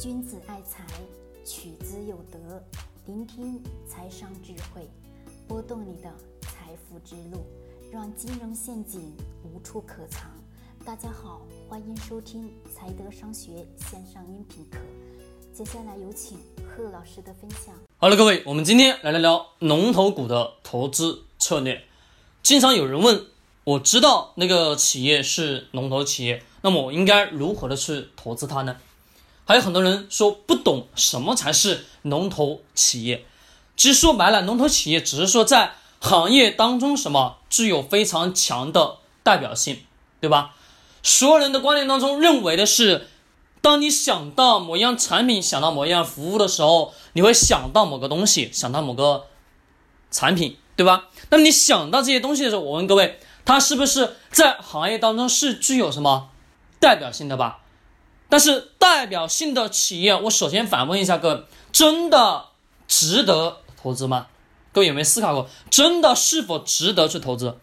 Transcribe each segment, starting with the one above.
君子爱财，取之有德。聆听财商智慧，拨动你的财富之路，让金融陷阱无处可藏。大家好，欢迎收听财德商学线上音频课。接下来有请贺老师的分享。好了，各位，我们今天来聊聊龙头股的投资策略。经常有人问，我知道那个企业是龙头企业，那么我应该如何的去投资它呢？还有很多人说不懂什么才是龙头企业。其实说白了，龙头企业只是说在行业当中什么具有非常强的代表性，对吧？所有人的观念当中认为的是，当你想到某样产品、想到某样服务的时候，你会想到某个东西，想到某个产品，对吧？那么你想到这些东西的时候，我问各位，它是不是在行业当中是具有什么代表性的吧？但是代表性的企业，我首先反问一下各位：真的值得投资吗？各位有没有思考过，真的是否值得去投资？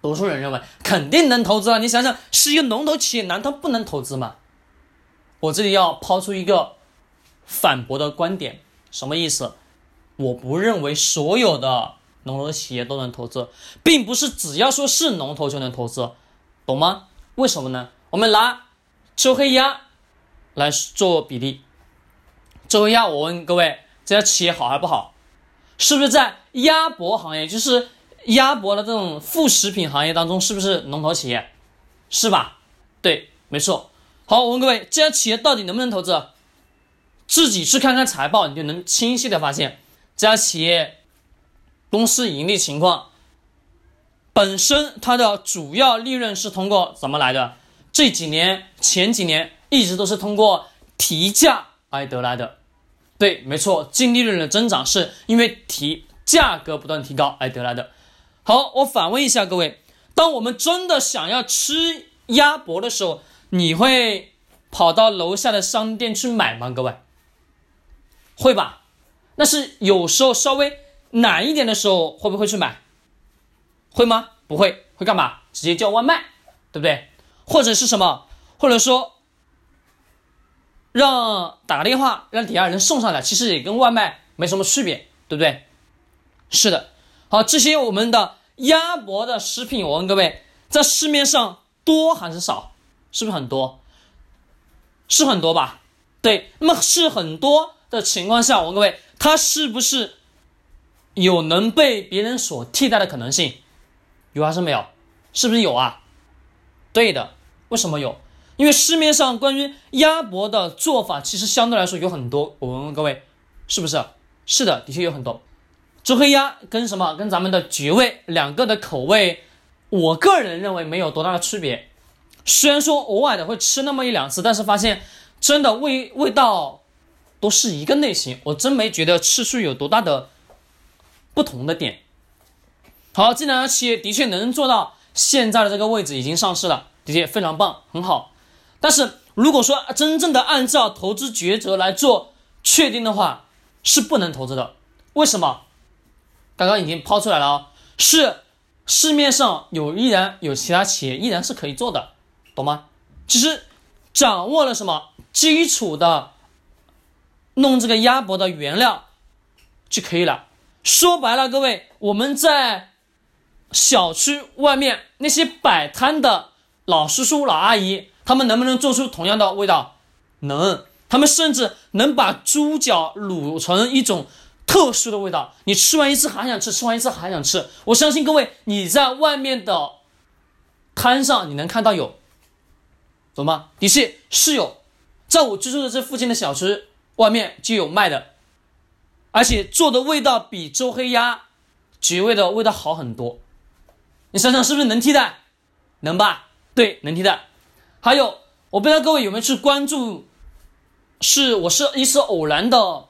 多数人认为肯定能投资啊！你想想，是一个龙头企业，难道不能投资吗？我这里要抛出一个反驳的观点，什么意思？我不认为所有的龙头企业都能投资，并不是只要说是龙头就能投资，懂吗？为什么呢？我们拿。周黑鸭来做比例，周黑鸭，我问各位，这家企业好还不好？是不是在鸭脖行业，就是鸭脖的这种副食品行业当中，是不是龙头企业？是吧？对，没错。好，我问各位，这家企业到底能不能投资？自己去看看财报，你就能清晰的发现，这家企业公司盈利情况，本身它的主要利润是通过怎么来的？这几年、前几年一直都是通过提价而得来的，对，没错，净利润的增长是因为提价格不断提高而得来的。好，我反问一下各位：当我们真的想要吃鸭脖的时候，你会跑到楼下的商店去买吗？各位，会吧？那是有时候稍微难一点的时候，会不会去买？会吗？不会，会干嘛？直接叫外卖，对不对？或者是什么，或者说让打个电话让底下人送上来，其实也跟外卖没什么区别，对不对？是的，好，这些我们的鸭脖的食品，我问各位，在市面上多还是少？是不是很多？是很多吧？对，那么是很多的情况下，我问各位，它是不是有能被别人所替代的可能性？有还是没有？是不是有啊？对的。为什么有？因为市面上关于鸭脖的做法，其实相对来说有很多。我问问各位，是不是？是的，的确有很多。周黑鸭跟什么？跟咱们的绝味两个的口味，我个人认为没有多大的区别。虽然说偶尔的会吃那么一两次，但是发现真的味味道都是一个类型，我真没觉得吃出有多大的不同的点。好，这两家企业的确能做到现在的这个位置，已经上市了。的确非常棒，很好。但是如果说真正的按照投资抉择来做确定的话，是不能投资的。为什么？刚刚已经抛出来了啊，是市面上有依然有其他企业依然是可以做的，懂吗？其实掌握了什么基础的弄这个鸭脖的原料就可以了。说白了，各位，我们在小区外面那些摆摊的。老叔叔、老阿姨，他们能不能做出同样的味道？能，他们甚至能把猪脚卤成一种特殊的味道。你吃完一次还想吃，吃完一次还想吃。我相信各位，你在外面的摊上你能看到有，懂吗？的确是有，在我居住的这附近的小吃外面就有卖的，而且做的味道比周黑鸭绝味的味道好很多。你想想是不是能替代？能吧？对，能替代。还有，我不知道各位有没有去关注，是我是一次偶然的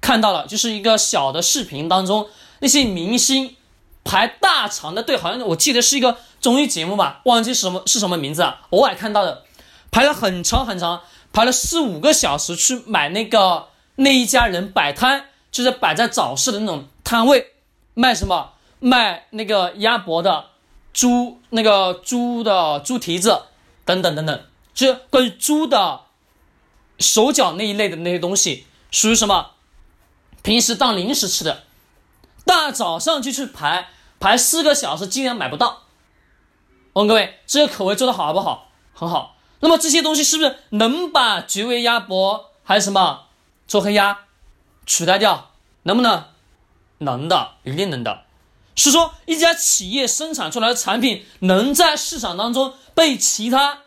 看到了，就是一个小的视频当中，那些明星排大长的队，好像我记得是一个综艺节目吧，忘记什么是什么名字啊？偶尔看到的，排了很长很长，排了四五个小时去买那个那一家人摆摊，就是摆在早市的那种摊位，卖什么？卖那个鸭脖的。猪那个猪的猪蹄子等等等等，就是关于猪的手脚那一类的那些东西，属于什么？平时当零食吃的，大早上就去排排四个小时，竟然买不到。问各位，这个口味做的好不好？很好。那么这些东西是不是能把绝味鸭脖还是什么做黑鸭取代掉？能不能？能的，一定能的。是说一家企业生产出来的产品能在市场当中被其他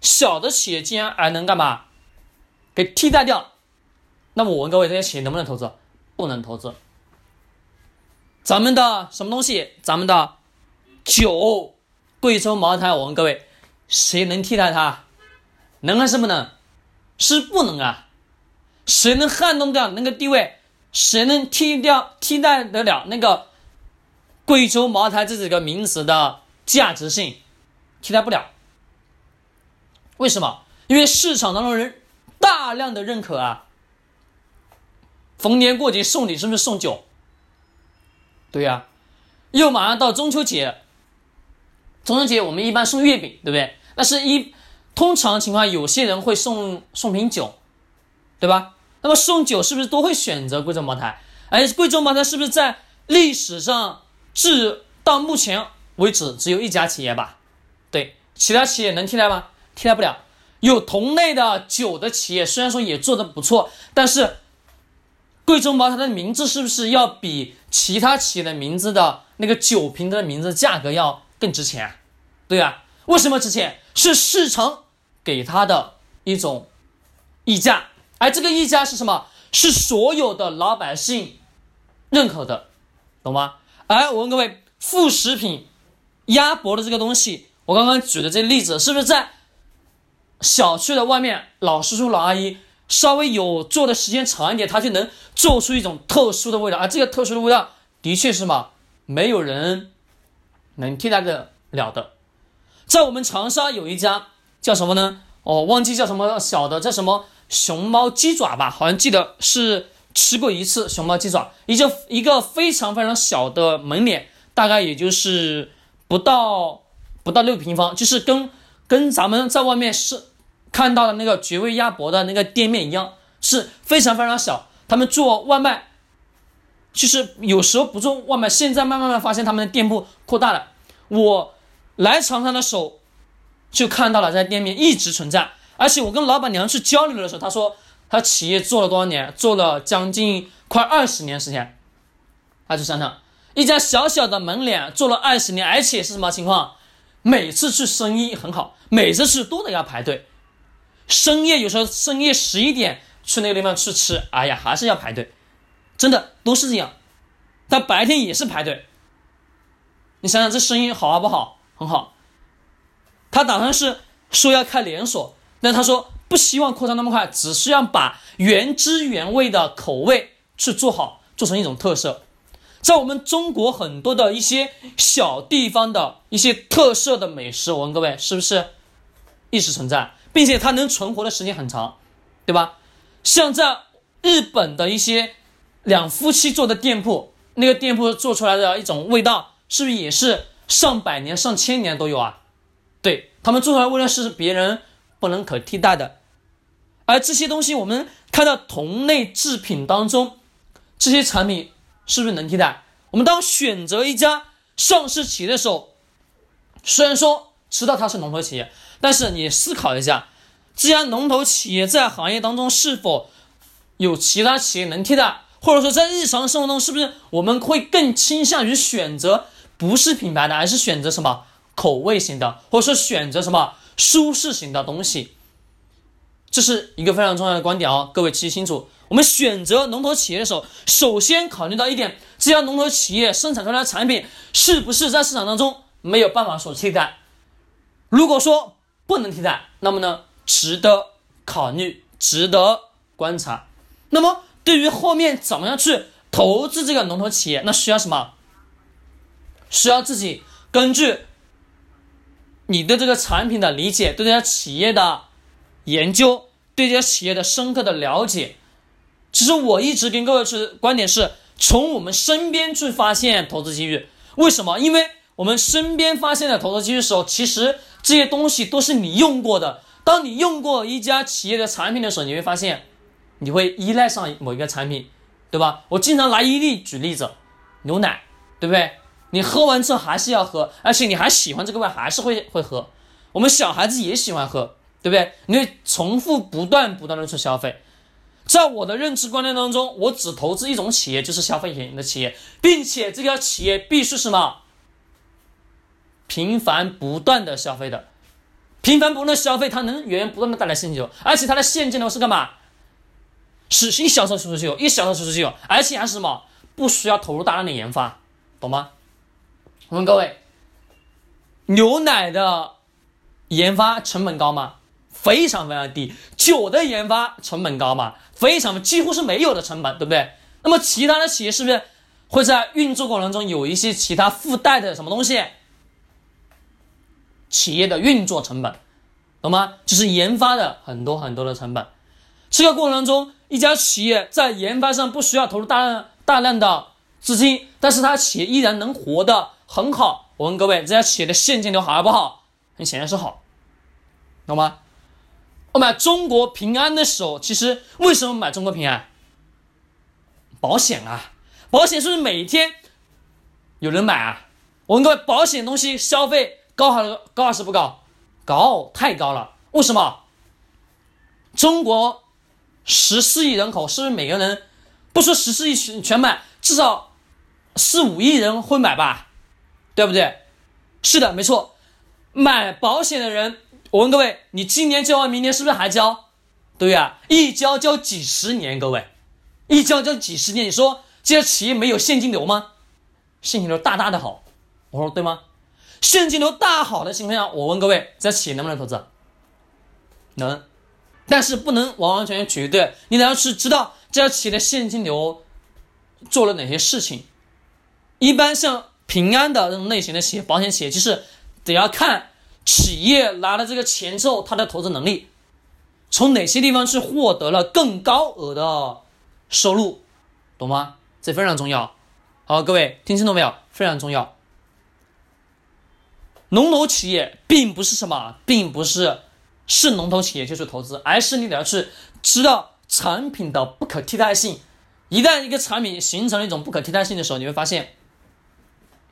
小的企业竟然还能干嘛？给替代掉？那么我问各位，这些企业能不能投资？不能投资。咱们的什么东西？咱们的酒。贵州茅台，我问各位，谁能替代它？能还是不能？是不能啊！谁能撼动掉那个地位？谁能替掉、替代得了那个贵州茅台这几个名词的价值性？替代不了。为什么？因为市场当中人大量的认可啊！逢年过节送礼是不是送酒？对呀，又马上到中秋节。中秋节我们一般送月饼，对不对？但是一通常情况，有些人会送送瓶酒，对吧？那么送酒是不是都会选择贵州茅台？而贵州茅台是不是在历史上至到目前为止只有一家企业吧？对，其他企业能替代吗？替代不了。有同类的酒的企业，虽然说也做的不错，但是贵州茅台的名字是不是要比其他企业的名字的那个酒瓶的名字价格要？更值钱，对啊，为什么值钱？是市场给他的一种溢价，而这个溢价是什么？是所有的老百姓认可的，懂吗？来我问各位，副食品鸭脖的这个东西，我刚刚举的这个例子，是不是在小区的外面，老叔叔老阿姨稍微有做的时间长一点，他就能做出一种特殊的味道，而这个特殊的味道，的确是什么？没有人。能替代得了的，在我们长沙有一家叫什么呢？哦，忘记叫什么小的，叫什么熊猫鸡爪吧？好像记得是吃过一次熊猫鸡爪，一个一个非常非常小的门脸，大概也就是不到不到六平方，就是跟跟咱们在外面是看到的那个绝味鸭脖的那个店面一样，是非常非常小。他们做外卖。就是有时候不做外卖，现在慢慢慢发现他们的店铺扩大了。我来长沙的时候就看到了，在店面一直存在。而且我跟老板娘去交流的时候，她说他企业做了多少年，做了将近快二十年时间。大家想想，一家小小的门脸做了二十年，而且是什么情况？每次去生意很好，每次去都得要排队。深夜有时候深夜十一点去那个地方去吃，哎呀，还是要排队。真的都是这样，他白天也是排队。你想想这生意好啊不好？很好。他打算是说要开连锁，但他说不希望扩张那么快，只需要把原汁原味的口味去做好，做成一种特色。在我们中国很多的一些小地方的一些特色的美食，我问各位是不是一直存在，并且它能存活的时间很长，对吧？像在日本的一些。两夫妻做的店铺，那个店铺做出来的一种味道，是不是也是上百年、上千年都有啊？对他们做出来味道是别人不能可替代的。而这些东西，我们看到同类制品当中，这些产品是不是能替代？我们当选择一家上市企业的时候，虽然说知道它是龙头企业，但是你思考一下，这家龙头企业在行业当中是否有其他企业能替代？或者说，在日常生活中，是不是我们会更倾向于选择不是品牌的，而是选择什么口味型的，或者说选择什么舒适型的东西？这是一个非常重要的观点哦，各位记清楚。我们选择龙头企业的时候，首先考虑到一点，这家龙头企业生产出来的产品是不是在市场当中没有办法所替代？如果说不能替代，那么呢，值得考虑，值得观察。那么。对于后面怎么样去投资这个龙头企业，那需要什么？需要自己根据你对这个产品的理解，对这家企业的研究，对这些企业的深刻的了解。其实我一直跟各位是观点是，从我们身边去发现投资机遇。为什么？因为我们身边发现的投资机遇的时候，其实这些东西都是你用过的，当你用过一家企业的产品的时候，你会发现，你会依赖上某一个产品，对吧？我经常拿伊利举例子，牛奶，对不对？你喝完之后还是要喝，而且你还喜欢这个味，还是会会喝。我们小孩子也喜欢喝，对不对？你会重复不断不断的去消费。在我的认知观念当中，我只投资一种企业，就是消费型的企业，并且这家企业必须什么？频繁不断的消费的，频繁不断的消费，它能源源不断的带来现金流，而且它的现金流是干嘛？是一小时出去就有，一小时出去就有，而且还是什么？不需要投入大量的研发，懂吗？我问各位，牛奶的研发成本高吗？非常非常低。酒的研发成本高吗？非常，几乎是没有的成本，对不对？那么其他的企业是不是会在运作过程中有一些其他附带的什么东西？企业的运作成本，懂吗？就是研发的很多很多的成本。这个过程中，一家企业在研发上不需要投入大量大量的资金，但是它企业依然能活得。很好，我问各位，这家企业的现金流好还不好？很显然是好，懂吗？我买中国平安的时候，其实为什么买中国平安？保险啊，保险是不是每天有人买啊？我问各位，保险东西消费高还是高还是不高？高，太高了。为什么？中国十四亿人口，是不是每个人不说十四亿全全买，至少四五亿人会买吧？对不对？是的，没错。买保险的人，我问各位，你今年交完，明年是不是还交？对呀，一交交几十年，各位，一交交几十年。你说这些企业没有现金流吗？现金流大大的好，我说对吗？现金流大好的情况下，我问各位，这企业能不能投资？能，但是不能完完全全绝对。你得要去知道这家企业的现金流做了哪些事情。一般像。平安的这种类型的企业，保险企业就是得要看企业拿了这个钱之后，它的投资能力，从哪些地方去获得了更高额的收入，懂吗？这非常重要。好，各位听清楚没有？非常重要。龙头企业并不是什么，并不是是龙头企业就是投资，而是你得要去知道产品的不可替代性。一旦一个产品形成了一种不可替代性的时候，你会发现。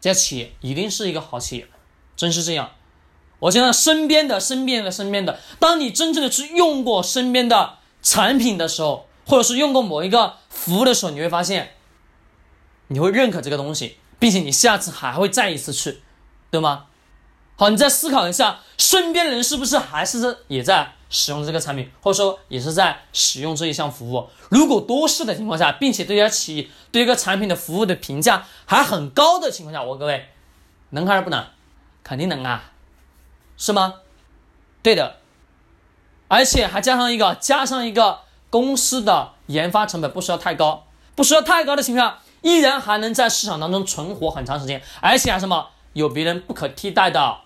这家企业一定是一个好企业，真是这样。我现在身边的、身边的、身边的，当你真正的去用过身边的产品的时候，或者是用过某一个服务的时候，你会发现，你会认可这个东西，并且你下次还会再一次去，对吗？好，你再思考一下，身边的人是不是还是也在？使用这个产品，或者说也是在使用这一项服务。如果多是的情况下，并且对一家企业对一个产品的服务的评价还很高的情况下，我各位能还是不能？肯定能啊，是吗？对的，而且还加上一个加上一个公司的研发成本不需要太高，不需要太高的情况下，依然还能在市场当中存活很长时间，而且还什么有别人不可替代的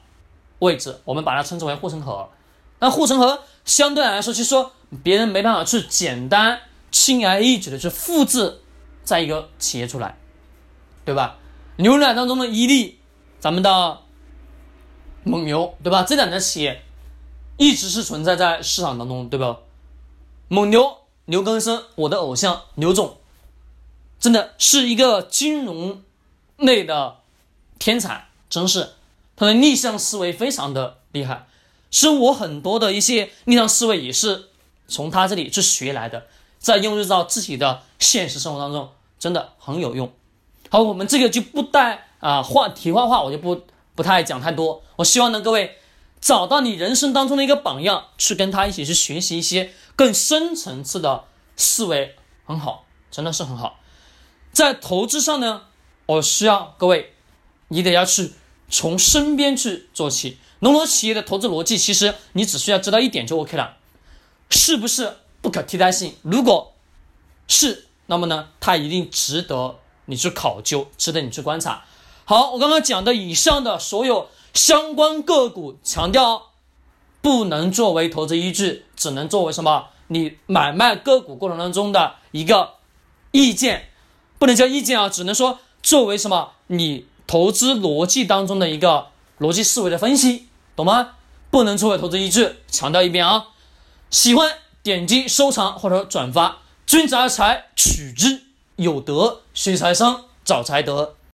位置，我们把它称之为护城河。那护城河。相对来说，就是说别人没办法去简单、轻而易举的去复制在一个企业出来，对吧？牛奶当中的伊利，咱们的蒙牛，对吧？这两家企业一直是存在在市场当中，对吧？蒙牛牛根生，我的偶像牛总，真的是一个金融类的天才，真是他的逆向思维非常的厉害。是我很多的一些逆向思维也是从他这里去学来的，再用入到自己的现实生活当中，真的很有用。好，我们这个就不带啊话题外话，我就不不太讲太多。我希望呢，各位找到你人生当中的一个榜样，去跟他一起去学习一些更深层次的思维，很好，真的是很好。在投资上呢，我需要各位，你得要去从身边去做起。龙头企业的投资逻辑，其实你只需要知道一点就 OK 了，是不是不可替代性？如果是，那么呢，它一定值得你去考究，值得你去观察。好，我刚刚讲的以上的所有相关个股，强调不能作为投资依据，只能作为什么？你买卖个股过程当中的一个意见，不能叫意见啊，只能说作为什么？你投资逻辑当中的一个逻辑思维的分析。懂吗？不能作为投资依据。强调一遍啊，喜欢点击收藏或者转发。君子爱财，取之有德；学财商，找财德。